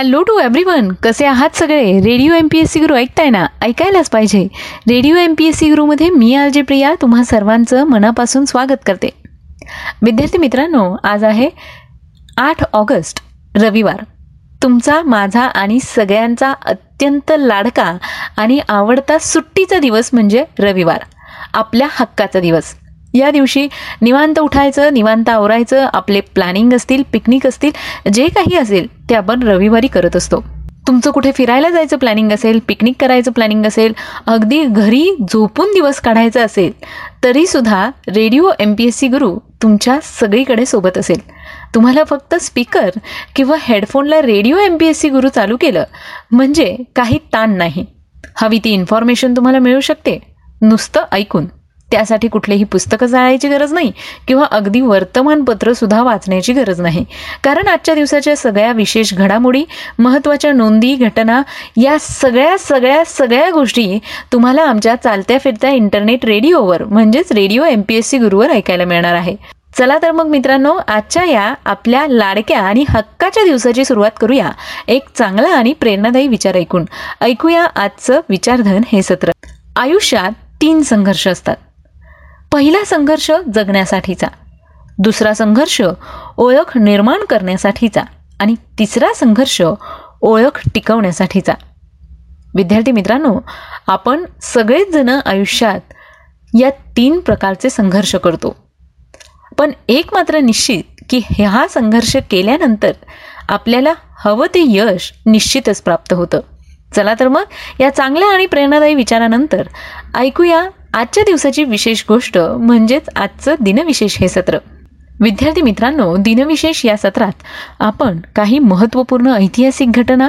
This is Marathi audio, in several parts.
हॅलो टू एव्हरीवन कसे आहात सगळे? Radio M P S C Guru ऐकताय ना? ऐकायलाच पाहिजे. Radio M P S C गुरुमध्ये मी आर जे प्रिया. तुम्हा सर्वांचं मनापासून स्वागत करते. विद्यार्थी मित्रांनो आज आहे आठ ऑगस्ट रविवार. तुमचा माझा आणि सगळ्यांचा अत्यंत लाडका आणि आवडता सुट्टीचा दिवस म्हणजे रविवार. आपल्या हक्काचा दिवस. या दिवशी निवांत उठायचं निवांत आवरायचं आपले प्लॅनिंग असतील पिकनिक असतील जे काही असेल ते आपण रविवारी करत असतो. तुमचं कुठे फिरायला जायचं प्लॅनिंग असेल पिकनिक करायचं प्लॅनिंग असेल अगदी घरी झोपून दिवस काढायचा असेल तरीसुद्धा radio M P S C Guru तुमच्या सगळीकडे सोबत असेल. तुम्हाला फक्त स्पीकर किंवा हेडफोनला radio M P S C Guru चालू केलं म्हणजे काही ताण नाही. हवी ती इन्फॉर्मेशन तुम्हाला मिळू शकते. नुसतं ऐकून. त्यासाठी कुठलेही पुस्तकं जाळायची गरज नाही किंवा अगदी वर्तमानपत्र सुद्धा वाचण्याची गरज नाही. कारण आजच्या दिवसाच्या सगळ्या विशेष घडामोडी महत्त्वाच्या नोंदी घटना या सगळ्या सगळ्या सगळ्या गोष्टी तुम्हाला आमच्या चालत्या फिरत्या इंटरनेट रेडिओवर म्हणजेच radio M P S C गुरुवर ऐकायला मिळणार आहे. चला तर मग मित्रांनो आजच्या या आपल्या लाडक्या आणि हक्काच्या दिवसाची सुरुवात करूया. एक चांगला आणि प्रेरणादायी विचार ऐकून. ऐकूया आजचं विचारधन हे सत्र. आयुष्यात तीन संघर्ष असतात. पहिला संघर्ष जगण्यासाठीचा. दुसरा संघर्ष ओळख निर्माण करण्यासाठीचा. आणि तिसरा संघर्ष ओळख टिकवण्यासाठीचा. विद्यार्थी मित्रांनो आपण सगळेच जण आयुष्यात या तीन प्रकारचे संघर्ष करतो. पण एक मात्र निश्चित की हा संघर्ष केल्यानंतर आपल्याला हवं ते यश निश्चितच प्राप्त होतं. चला तर मग या चांगल्या आणि प्रेरणादायी विचारानंतर ऐकूया आजच्या दिवसाची विशेष गोष्ट म्हणजेच आजचं दिनविशेष हे सत्र. विद्यार्थी मित्रांनो दिनविशेष या सत्रात आपण काही महत्त्वपूर्ण ऐतिहासिक घटना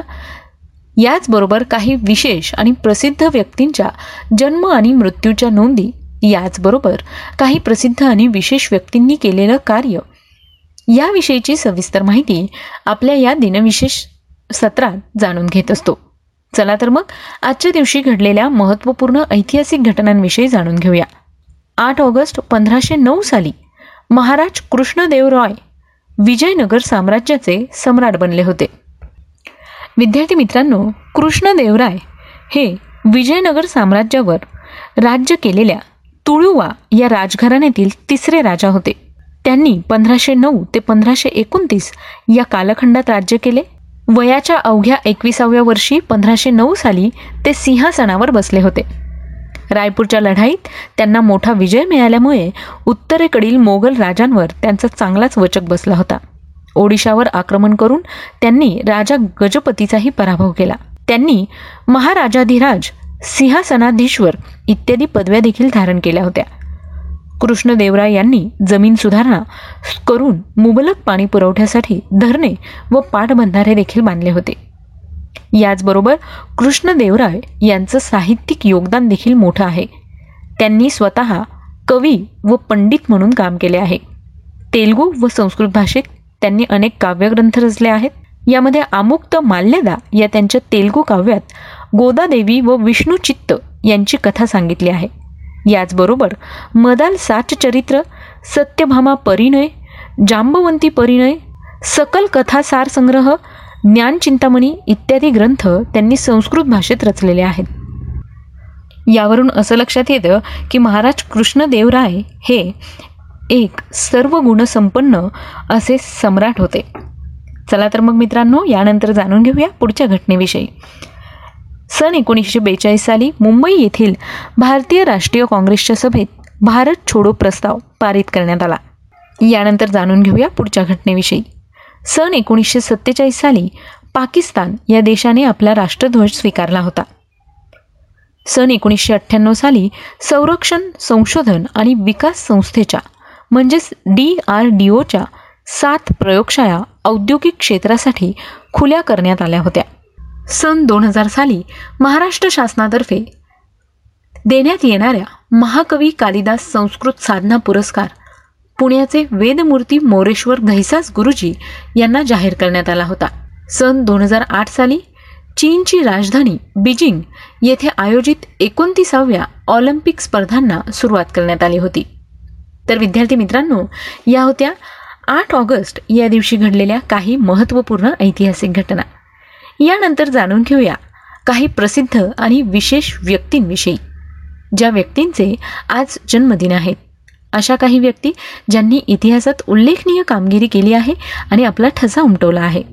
याचबरोबर काही विशेष आणि प्रसिद्ध व्यक्तींच्या जन्म आणि मृत्यूच्या नोंदी याचबरोबर काही प्रसिद्ध आणि विशेष व्यक्तींनी केलेलं कार्य याविषयीची सविस्तर माहिती आपल्या या दिनविशेष सत्रात जाणून घेत असतो. चला तर मग आजच्या दिवशी घडलेल्या महत्त्वपूर्ण ऐतिहासिक घटनांविषयी जाणून घेऊया. आठ ऑगस्ट पंधराशे नऊ साली महाराज कृष्णदेव रॉय विजयनगर साम्राज्याचे सम्राट बनले होते. विद्यार्थी मित्रांनो कृष्णदेवराय हे विजयनगर साम्राज्यावर राज्य केलेल्या तुळुवा या राजघराण्यातील तिसरे राजा होते. त्यांनी पंधराशे नऊ ते पंधराशे एकोणतीस या कालखंडात राज्य केले. वयाच्या अवघ्या एकविसाव्या वर्षी पंधराशे नऊ साली ते सिंहासनावर बसले होते. रायपूरच्या लढाईत त्यांना मोठा विजय मिळाल्यामुळे उत्तरेकडील मोगल राजांवर त्यांचा चांगलाच वचक बसला होता. ओडिशावर आक्रमण करून त्यांनी राजा गजपतीचाही पराभव केला. त्यांनी महाराजाधिराज सिंहासनाधीश्वर इत्यादी पदव्या देखील धारण केल्या होत्या. कृष्णदेवराय यांनी जमीन सुधारणा करून मुबलक पाणी पुरवठ्यासाठी धरणे व पाटबंधारे देखील बांधले होते. याचबरोबर कृष्णदेवराय यांचं साहित्यिक योगदान देखील मोठं आहे. त्यांनी स्वतः कवी व पंडित म्हणून काम केले आहे. तेलगू व संस्कृत भाषेत त्यांनी अनेक काव्यग्रंथ रचले आहेत. यामध्ये आमुक्त माल्यदा या त्यांच्या तेलगू काव्यात गोदादेवी व विष्णुचित्त यांची कथा सांगितली आहे. याचबरोबर मदाल साच चरित्र सत्यभामा परिणय जांबवंती परिणय सकल कथासार संग्रह ज्ञानचिंतामणी इत्यादी ग्रंथ त्यांनी संस्कृत भाषेत रचलेले आहेत. यावरून असं लक्षात येतं की महाराज कृष्णदेवराय हे एक सर्व गुणसंपन्न असे सम्राट होते. चला तर मग मित्रांनो यानंतर जाणून घेऊया पुढच्या घटनेविषयी. सन एकोणीसशे बेचाळीस साली मुंबई येथील भारतीय राष्ट्रीय काँग्रेसच्या सभेत भारत छोडो प्रस्ताव पारित करण्यात आला. यानंतर जाणून घेऊया पुढच्या घटनेविषयी. सन एकोणीसशे सत्तेचाळीस साली पाकिस्तान या देशाने आपला राष्ट्रध्वज स्वीकारला होता. सन एकोणीसशे अठ्ठ्याण्णव साली संरक्षण संशोधन आणि विकास संस्थेच्या म्हणजेच डी आर डी ओच्या सात प्रयोगशाळा औद्योगिक क्षेत्रासाठी खुल्या करण्यात आल्या होत्या. सन दोन हजार साली महाराष्ट्र शासनातर्फे देण्यात येणाऱ्या महाकवी कालिदास संस्कृत साधना पुरस्कार पुण्याचे वेदमूर्ती मोरेश्वर घैसास गुरुजी यांना जाहीर करण्यात आला होता. सन दोन हजार आठ साली चीनची राजधानी बीजिंग येथे आयोजित एकोणतीसाव्या ऑलिम्पिक स्पर्धांना सुरुवात करण्यात आली होती. तर विद्यार्थी मित्रांनो या होत्या आठ ऑगस्ट या दिवशी घडलेल्या काही महत्त्वपूर्ण ऐतिहासिक घटना. यानंतर जाणून घेऊया काही प्रसिद्ध आणि विशेष व्यक्तींविषयी. ज्या व्यक्तींचे आज जन्मदिन आहेत. अशा काही व्यक्ती ज्यांनी इतिहासात उल्लेखनीय कामगिरी केली आहे आणि आपला ठसा उमटवला आहे.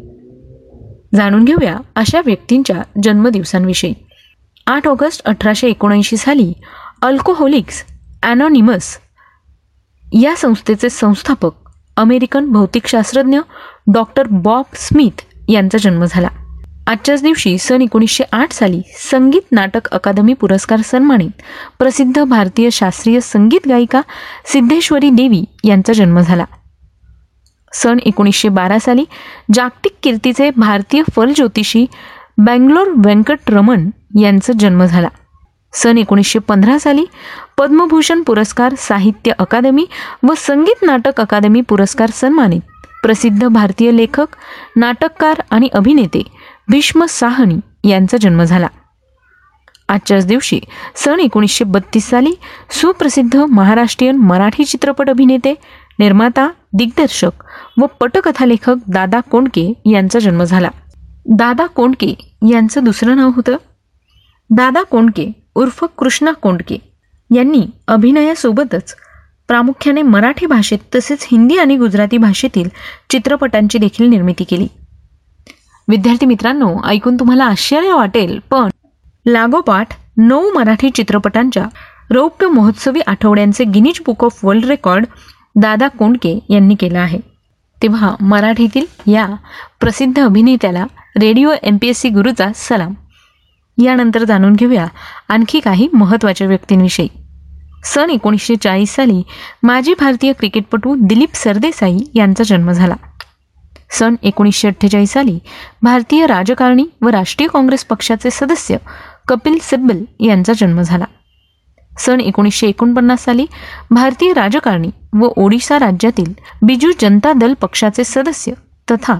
जाणून घेऊया अशा व्यक्तींच्या जन्मदिवसांविषयी. आठ ऑगस्ट अठराशे एकोणऐंशी साली अल्कोहोलिक्स ॲनॉनिमस या संस्थेचे संस्थापक अमेरिकन भौतिकशास्त्रज्ञ डॉक्टर बॉब स्मिथ यांचा जन्म झाला. आजच्याच दिवशी सन एकोणीसशे आठ साली संगीत नाटक अकादमी पुरस्कार सन्मानित प्रसिद्ध भारतीय शास्त्रीय संगीत गायिका सिद्धेश्वरी देवी यांचा जन्म झाला. सन एकोणीसशे बारा साली जागतिक कीर्तीचे भारतीय फलज्योतिषी बँगलोर व्यंकट रमण यांचा जन्म झाला. सन एकोणीसशे पंधरा साली पद्मभूषण पुरस्कार साहित्य अकादमी व संगीत नाटक अकादमी पुरस्कार सन्मानित प्रसिद्ध भारतीय लेखक नाटककार आणि अभिनेते भीष्म साहनी यांचा जन्म झाला. आजच्याच दिवशी सन एकोणीसशे बत्तीस साली सुप्रसिद्ध महाराष्ट्रीयन मराठी चित्रपट अभिनेते निर्माता दिग्दर्शक व पटकथालेखक दादा कोंडके यांचा जन्म झाला. दादा कोंडके यांचं दुसरं नाव होतं? दादा कोंडके उर्फ कृष्णा कोंडके यांनी अभिनयासोबतच प्रामुख्याने मराठी भाषेत तसेच हिंदी आणि गुजराती भाषेतील चित्रपटांची देखील निर्मिती केली. विद्यार्थी मित्रांनो ऐकून तुम्हाला आश्चर्य वाटेल पण लागोपाठ नऊ मराठी चित्रपटांच्या रौप्य महोत्सवी आठवड्यांचे Guinness book of world record Dada Kondke यांनी केलं आहे. तेव्हा मराठीतील या प्रसिद्ध अभिनेत्याला radio M P S C गुरुचा सलाम. यानंतर जाणून घेऊया आणखी काही महत्त्वाच्या व्यक्तींविषयी. सन एकोणीसशे चाळीस साली माजी भारतीय क्रिकेटपटू दिलीप सरदेसाई यांचा जन्म झाला. सन एकोणीसशे अठ्ठेचाळीस साली भारतीय राजकारणी व राष्ट्रीय काँग्रेस पक्षाचे सदस्य कपिल सिब्बल यांचा जन्म झाला. सन एकोणीसशे एकोणपन्नास साली भारतीय राजकारणी व ओडिशा राज्यातील बिजू जनता दल पक्षाचे सदस्य तथा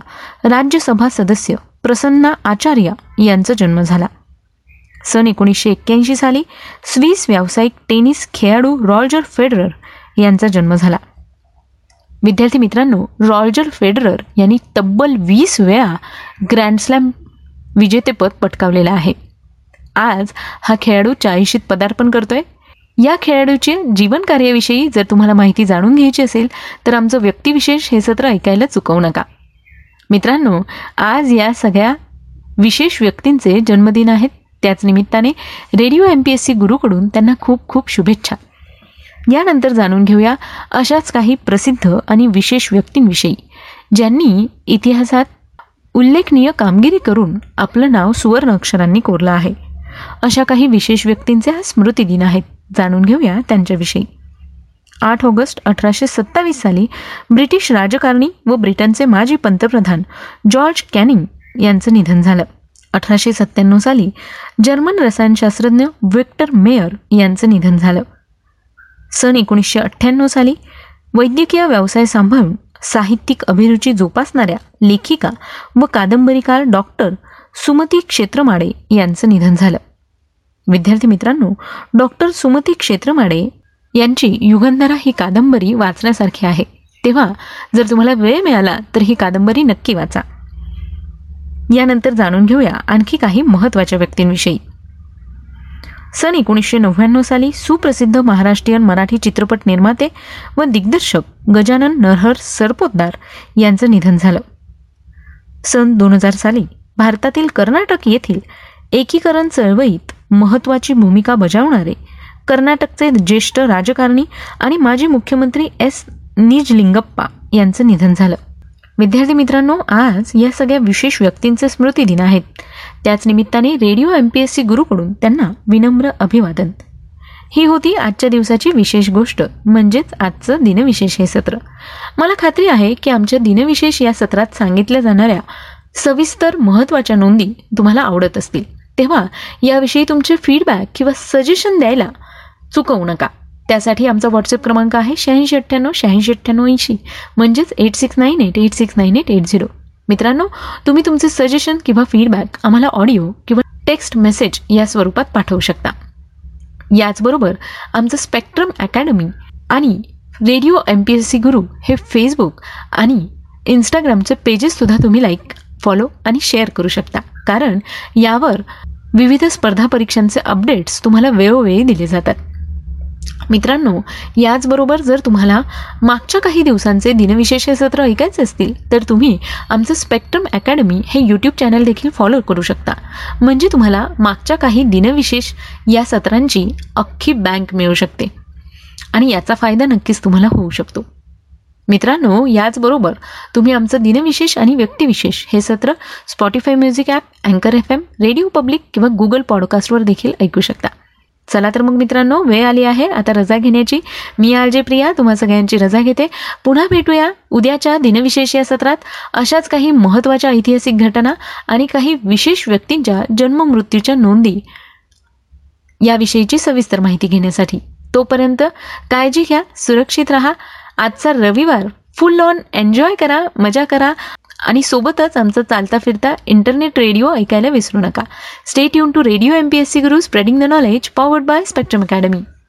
राज्यसभा सदस्य प्रसन्ना आचार्या यांचा जन्म झाला. सन एकोणीसशे एक्क्याऐंशी साली स्विस व्यावसायिक टेनिस खेळाडू रॉजर फेडरर यांचा जन्म झाला. विद्यार्थी मित्रांनो रॉजर फेडरर यांनी तब्बल वीस वेळा ग्रँडस्लॅम विजेतेपद पटकावलेलं आहे. आज हा खेळाडू चाळीशीत पदार्पण करतोय. या खेळाडूचे जीवन कार्याविषयी जर तुम्हाला माहिती जाणून घ्यायची असेल तर आमचं व्यक्तिविशेष हे सत्र ऐकायला चुकवू नका. मित्रांनो आज या सगळ्या विशेष व्यक्तींचे जन्मदिन आहेत. त्याच निमित्ताने radio M P S C गुरुकडून त्यांना खूप खूप शुभेच्छा. यानंतर जाणून घेऊया अशाच काही प्रसिद्ध आणि विशेष व्यक्तींविषयी ज्यांनी इतिहासात उल्लेखनीय कामगिरी करून आपलं नाव सुवर्ण अक्षरांनी कोरलं आहे. अशा काही विशेष व्यक्तींचे हा स्मृतिदिन आहेत जाणून घेऊया त्यांच्याविषयी. आठ ऑगस्ट अठराशे सत्तावीस साली ब्रिटिश राजकारणी व ब्रिटनचे माजी पंतप्रधान जॉर्ज कॅनिंग यांचं निधन झालं. अठराशे सत्त्याण्णव साली जर्मन रसायनशास्त्रज्ञ विक्टर मेयर यांचं निधन झालं. सन एकोणीसशे अठ्ठ्याण्णव साली वैद्यकीय व्यवसाय सांभाळून साहित्यिक अभिरुची जोपासणाऱ्या लेखिका व कादंबरीकार डॉक्टर सुमती क्षेत्रमाडे यांचं निधन झालं. विद्यार्थी मित्रांनो डॉक्टर सुमती क्षेत्रमाडे यांची युगंधरा ही कादंबरी वाचण्यासारखी आहे. तेव्हा जर तुम्हाला वेळ मिळाला तर ही कादंबरी नक्की वाचा. यानंतर जाणून घेऊया आणखी काही महत्त्वाच्या व्यक्तींविषयी. सन एकोणीसशे नव्याण्णव साली सुप्रसिद्ध महाराष्ट्रीयन मराठी चित्रपट निर्माते व दिग्दर्शक गजानन नरहर सरपोतदार यांचं निधन झालं. सन दोन हजार साली भारतातील कर्नाटक येथील एकीकरण चळवळीत महत्त्वाची भूमिका बजावणारे कर्नाटकचे ज्येष्ठ राजकारणी आणि माजी मुख्यमंत्री एस निजलिंगप्पा यांचं निधन झालं. विद्यार्थी मित्रांनो आज या सगळ्या विशेष व्यक्तींचे स्मृतिदिन आहेत. त्याच निमित्ताने radio M P S C गुरुकडून त्यांना विनम्र अभिवादन. ही होती आजच्या दिवसाची विशेष गोष्ट म्हणजेच आजचं दिनविशेष हे सत्र. मला खात्री आहे की आमच्या दिनविशेष या सत्रात सांगितल्या जाणाऱ्या सविस्तर महत्त्वाच्या नोंदी तुम्हाला आवडत असतील. तेव्हा याविषयी तुमचे फीडबॅक किंवा सजेशन द्यायला चुकवू नका. त्यासाठी आमचा व्हॉट्सअप क्रमांक आहे शहाऐंशी अठ्ठ्याण्णव शहाऐंशी अठ्ठ्याण्णव ऐंशी म्हणजेच eight six nine eight eight six nine eight eight zero मित्रांनो तुम्ही तुमचे सजेशन किंवा फीडबॅक आम्हाला ऑडिओ किंवा टेक्स्ट मेसेज या स्वरूपात पाठवू शकता. याचबरोबर आमचं स्पेक्ट्रम अकॅडमी आणि radio M P S C Guru हे फेसबुक आणि इंस्टाग्रामचे पेजेससुद्धा तुम्ही लाईक फॉलो आणि शेअर करू शकता. कारण यावर विविध स्पर्धा परीक्षांचे अपडेट्स तुम्हाला वेळोवेळी दिले जातात. मित्रांनो याचबरोबर जर तुम्हाला मागच्या काही दिवसांचे दिनविशेष सत्र ऐकायचे असतील तर तुम्ही आमचं स्पेक्ट्रम अकॅडमी हे यूट्यूब चॅनल देखील फॉलो करू शकता. म्हणजे तुम्हाला मागच्या काही दिनविशेष या सत्रांची अख्खी बँक मिळू शकते. आणि याचा फायदा नक्कीच तुम्हाला होऊ शकतो. मित्रांनो याचबरोबर तुम्ही आमचं दिनविशेष आणि व्यक्तिविशेष हे सत्र स्पॉटीफाय म्युझिक ॲप अँकर एफ एम रेडिओ पब्लिक किंवा गुगल पॉडकास्टवर देखील ऐकू शकता. चला तर मग मित्रांनो वेळ आली आहे. आता रजा घेण्याची. मी आर जे प्रिया तुम्हा सगळ्यांची रजा घेते. पुन्हा भेटूया उद्याच्या दिनविशेष या सत्रात. अशाच काही महत्त्वाच्या ऐतिहासिक घटना आणि काही विशेष व्यक्तींच्या जन्ममृत्यूच्या नोंदी याविषयीची सविस्तर माहिती घेण्यासाठी. तोपर्यंत काळजी घ्या सुरक्षित राहा. आजचा रविवार. फुल ऑन एन्जॉय करा मजा करा. आणि सोबतच आमचं चालता फिरता इंटरनेट रेडिओ ऐकायला विसरू नका. Stay युन to radio M P S C Guru spreading the knowledge powered by spectrum academy